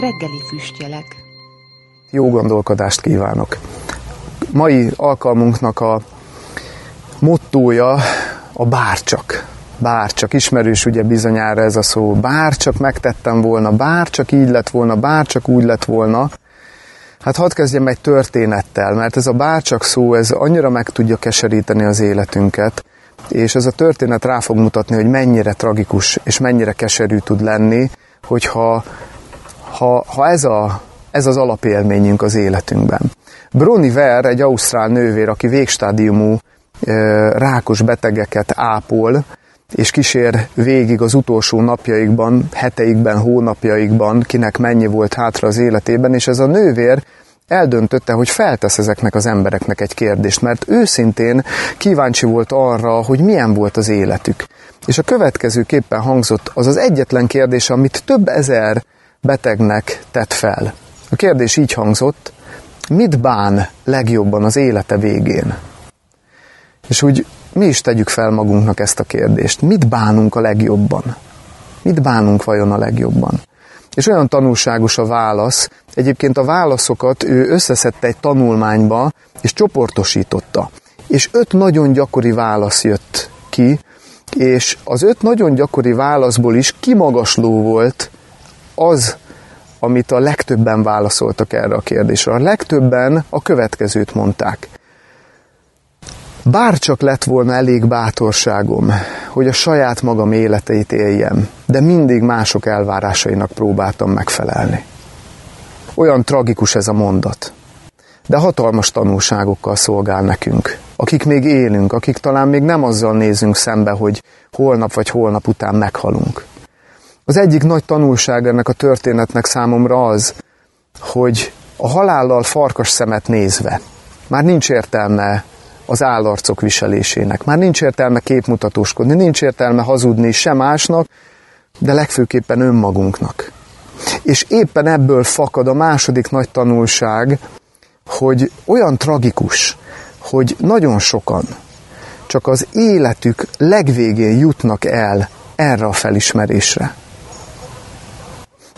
Reggeli füstjelek. Jó gondolkodást kívánok! Mai alkalmunknak a mottója a bárcsak. Bárcsak, ismerős ugye bizonyára ez a szó. Bárcsak megtettem volna, bárcsak így lett volna, bárcsak úgy lett volna. Hát hadd kezdjem egy történettel, mert ez a bárcsak szó, ez annyira meg tudja keseríteni az életünket, és ez a történet rá fog mutatni, hogy mennyire tragikus és mennyire keserű tud lenni, hogyha ha, ha ez, a, ez az alapélményünk az életünkben. Broni Ver, egy ausztrál nővér, aki végstádiumú rákos betegeket ápol, és kísér végig az utolsó napjaikban, heteikben, hónapjaikban, kinek mennyi volt hátra az életében, és ez a nővér eldöntötte, hogy feltesz ezeknek az embereknek egy kérdést, mert őszintén kíváncsi volt arra, hogy milyen volt az életük. És a következőképpen hangzott az az egyetlen kérdés, amit több ezer betegnek tett fel. A kérdés így hangzott, mit bán legjobban az élete végén? És úgy mi is tegyük fel magunknak ezt a kérdést. Mit bánunk a legjobban? Mit bánunk vajon a legjobban? És olyan tanulságos a válasz, egyébként a válaszokat ő összeszedte egy tanulmányba, és csoportosította. És öt nagyon gyakori válasz jött ki, és az öt nagyon gyakori válaszból is kimagasló volt az, amit a legtöbben válaszoltak erre a kérdésre. A legtöbben a következőt mondták. Bár csak lett volna elég bátorságom, hogy a saját magam életeit éljem, de mindig mások elvárásainak próbáltam megfelelni. Olyan tragikus ez a mondat, de hatalmas tanulságokkal szolgál nekünk, akik még élünk, akik talán még nem azzal nézünk szembe, hogy holnap vagy holnap után meghalunk. Az egyik nagy tanulság ennek a történetnek számomra az, hogy a halállal farkas szemet nézve már nincs értelme az állarcok viselésének. Már nincs értelme képmutatóskodni, nincs értelme hazudni sem másnak, de legfőképpen önmagunknak. És éppen ebből fakad a második nagy tanulság, hogy olyan tragikus, hogy nagyon sokan csak az életük legvégén jutnak el erre a felismerésre.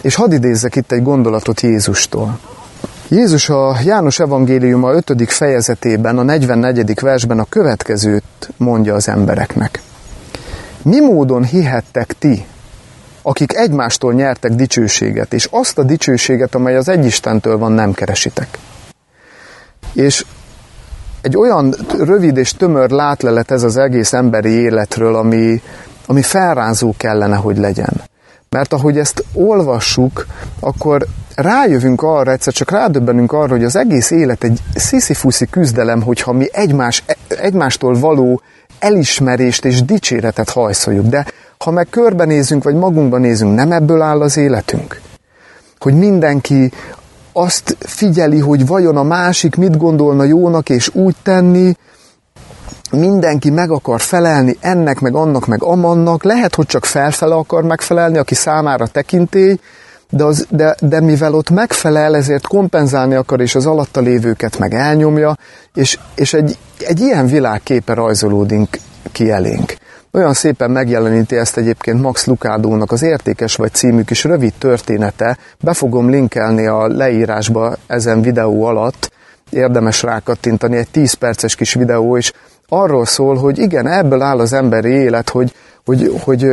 És hadd idézzek itt egy gondolatot Jézustól. Jézus a János evangéliuma 5. fejezetében, a 44. versben a következőt mondja az embereknek. Mi módon hihettek ti, akik egymástól nyertek dicsőséget, és azt a dicsőséget, amely az egyistentől van, nem keresitek. És egy olyan rövid és tömör látlelet ez az egész emberi életről, ami, ami felrázó kellene, hogy legyen. Mert ahogy ezt olvassuk, akkor rájövünk arra, egyszer csak rádöbbenünk arra, hogy az egész élet egy sziszifuszi küzdelem, hogyha mi egymás, egymástól való elismerést és dicséretet hajszoljuk. De ha meg körbenézünk, vagy magunkban nézünk, nem ebből áll az életünk? Hogy mindenki azt figyeli, hogy vajon a másik mit gondolna jónak, és úgy tenni, mindenki meg akar felelni ennek, meg annak, meg amannak, lehet, hogy csak felfele akar megfelelni, aki számára tekintély, de, az, de, de mivel ott megfelel, ezért kompenzálni akar, és az alatta lévőket meg elnyomja, és, és egy, egy ilyen világképe rajzolódik ki elénk. Olyan szépen megjeleníti ezt egyébként Max Lucadónak az Értékes vagy című kis rövid története, be fogom linkelni a leírásba ezen videó alatt, érdemes rákattintani, egy 10 perces kis videó, és arról szól, hogy igen, ebből áll az emberi élet, hogy, hogy, hogy,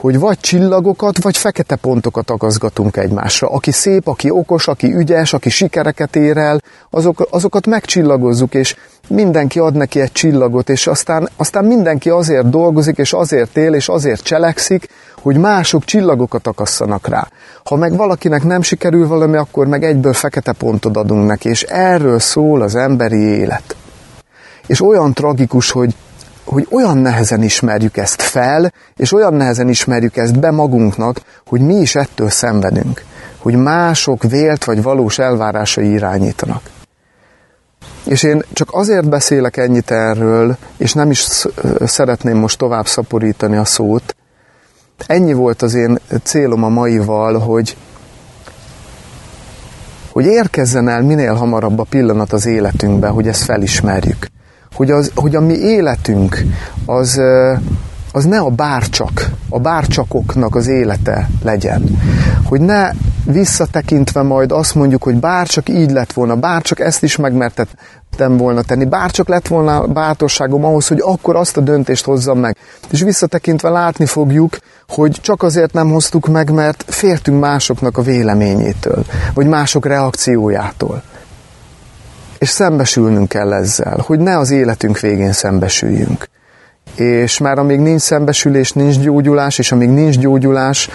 hogy vagy csillagokat, vagy fekete pontokat akaszgatunk egymásra. Aki szép, aki okos, aki ügyes, aki sikereket ér el, azok, azokat megcsillagozzuk, és mindenki ad neki egy csillagot, és aztán, aztán mindenki azért dolgozik, és azért él, és azért cselekszik, hogy mások csillagokat akasszanak rá. Ha meg valakinek nem sikerül valami, akkor meg egyből fekete pontot adunk neki, és erről szól az emberi élet és olyan tragikus, hogy, hogy olyan nehezen ismerjük ezt fel, és olyan nehezen ismerjük ezt be magunknak, hogy mi is ettől szenvedünk, hogy mások vélt vagy valós elvárásai irányítanak. És én csak azért beszélek ennyit erről, és nem is szeretném most tovább szaporítani a szót. Ennyi volt az én célom a maival, hogy, hogy érkezzen el minél hamarabb a pillanat az életünkbe, hogy ezt felismerjük hogy, az, hogy a mi életünk az, az ne a bárcsak, a bárcsakoknak az élete legyen. Hogy ne visszatekintve majd azt mondjuk, hogy bárcsak így lett volna, bárcsak ezt is megmertettem volna tenni, bárcsak lett volna bátorságom ahhoz, hogy akkor azt a döntést hozzam meg. És visszatekintve látni fogjuk, hogy csak azért nem hoztuk meg, mert fértünk másoknak a véleményétől, vagy mások reakciójától. És szembesülnünk kell ezzel, hogy ne az életünk végén szembesüljünk és már amíg nincs szembesülés, nincs gyógyulás, és amíg nincs gyógyulás,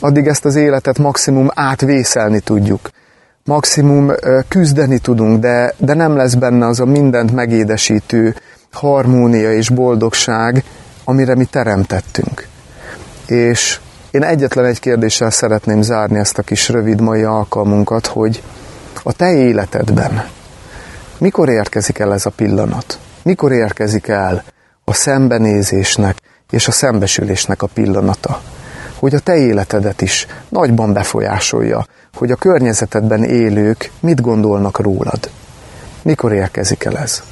addig ezt az életet maximum átvészelni tudjuk. Maximum küzdeni tudunk, de, de nem lesz benne az a mindent megédesítő harmónia és boldogság, amire mi teremtettünk. És én egyetlen egy kérdéssel szeretném zárni ezt a kis rövid mai alkalmunkat, hogy a te életedben mikor érkezik el ez a pillanat? Mikor érkezik el a szembenézésnek és a szembesülésnek a pillanata? Hogy a te életedet is nagyban befolyásolja, hogy a környezetedben élők mit gondolnak rólad. Mikor érkezik el ez?